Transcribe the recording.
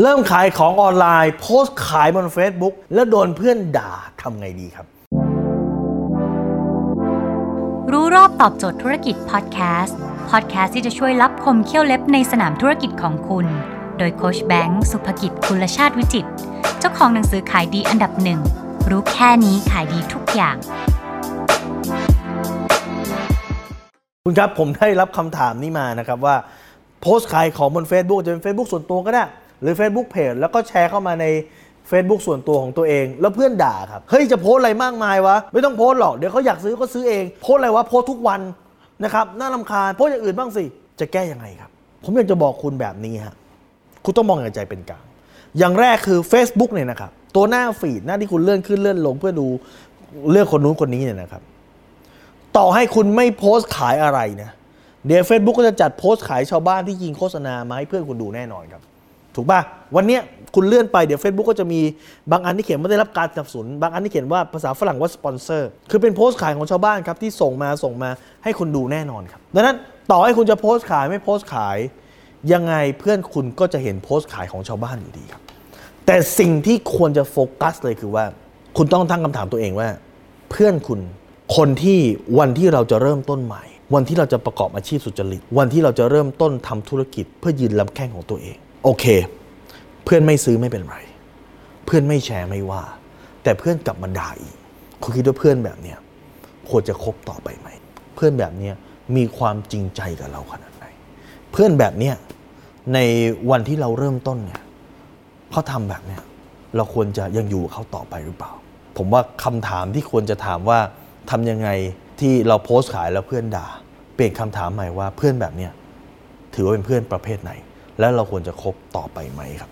เริ่มขายของออนไลน์ โพสต์ขายบน Facebook แล้วโดนเพื่อนด่าทำไงดีครับ รู้รอบตอบโจทย์ธุรกิจพอดแคสต์พอดแคสต์ที่จะช่วยรับคมเขี้ยวเล็บในสนามธุรกิจของคุณ โดยโคชแบงค์สุภกิจคุณชาติวิจิตรเจ้าของหนังสือขายดีอันดับหนึ่งรู้แค่นี้ขายดีทุกอย่าง คุณครับผมได้รับคำถามนี้มานะครับว่าโพสต์ขายของบน Facebook จะเป็น Facebook ส่วนตัวก็ได้ หรือ Facebook Page แล้วก็แชร์เข้ามาใน Facebook ส่วนตัวของตัวเอง แล้วเพื่อนด่าครับ เฮ้ย จะโพสอะไรมากมายวะ ไม่ต้องโพสหรอก เดี๋ยวเขาอยากซื้อก็ซื้อเอง โพสอะไรวะ โพสทุกวันนะครับ น่าลำคาญ โพสอย่างอื่นบ้างสิ จะแก้ยังไงครับ ผมอยากจะบอกคุณแบบนี้ฮะ คุณต้องมองอย่างใจเป็นกลาง อย่างแรกคือ Facebook เนี่ยนะครับ ตัวหน้าฟีดหน้าที่คุณเลื่อนขึ้นเลื่อนลงเพื่อดูเลือกคนนู้นคนนี้เนี่ยนะครับ ต่อให้คุณไม่โพสต์ขายอะไรนะ เดี๋ยว Facebook ก็จะจัดโพสต์ขายชาวบ้านที่ยิงโฆษณามาให้เพื่อนคุณดูแน่นอนครับ ถูกป่ะวันเนี้ยคุณเลื่อนไปเดี๋ยว Facebook ก็จะมีบางอันที่เขียนว่าได้รับการสนับสนุน บางอันที่เขียนว่าภาษาฝรั่งว่าสปอนเซอร์คือเป็นโพสต์ขายของชาวบ้านครับที่ส่งมาส่งมาให้คุณดูแน่นอนครับดังนั้นต่อให้คุณจะโพสต์ขายไม่โพสต์ขาย ยังไงเพื่อนคุณก็จะเห็นโพสต์ขายของชาวบ้านอยู่ดีครับ แต่สิ่งที่ควรจะโฟกัสเลยคือว่า คุณต้องตั้งคำถามตัวเองว่า เพื่อนคุณคนที่วันที่เราจะเริ่มต้นใหม่ วันที่เราจะประกอบอาชีพสุจริต วันที่เราจะเริ่มต้นทำธุรกิจเพื่อยืนลำแข้งของตัวเอง โอเค เพื่อนไม่ซื้อไม่เป็นไร เพื่อนไม่แชร์ไม่ว่า แต่เพื่อนกลับมาด่าอีกคุณคิดว่าเพื่อนแบบเนี้ยควรจะคบต่อไปไหม เพื่อนแบบเนี้ยมีความจริงใจกับเราขนาดไหน เพื่อนแบบเนี้ยในวันที่เราเริ่มต้นเนี่ยเขาทำแบบเนี้ยเราควรจะยังอยู่กับเขาต่อไปหรือเปล่า ผมว่าคำถามที่ควรจะถามว่าทำยังไงที่เราโพสต์ขายแล้วเพื่อนด่า เปลี่ยนคำถามใหม่ว่าเพื่อนแบบเนี้ยถือว่าเป็นเพื่อนประเภทไหน แล้วเราควรจะคบต่อไปไหมครับ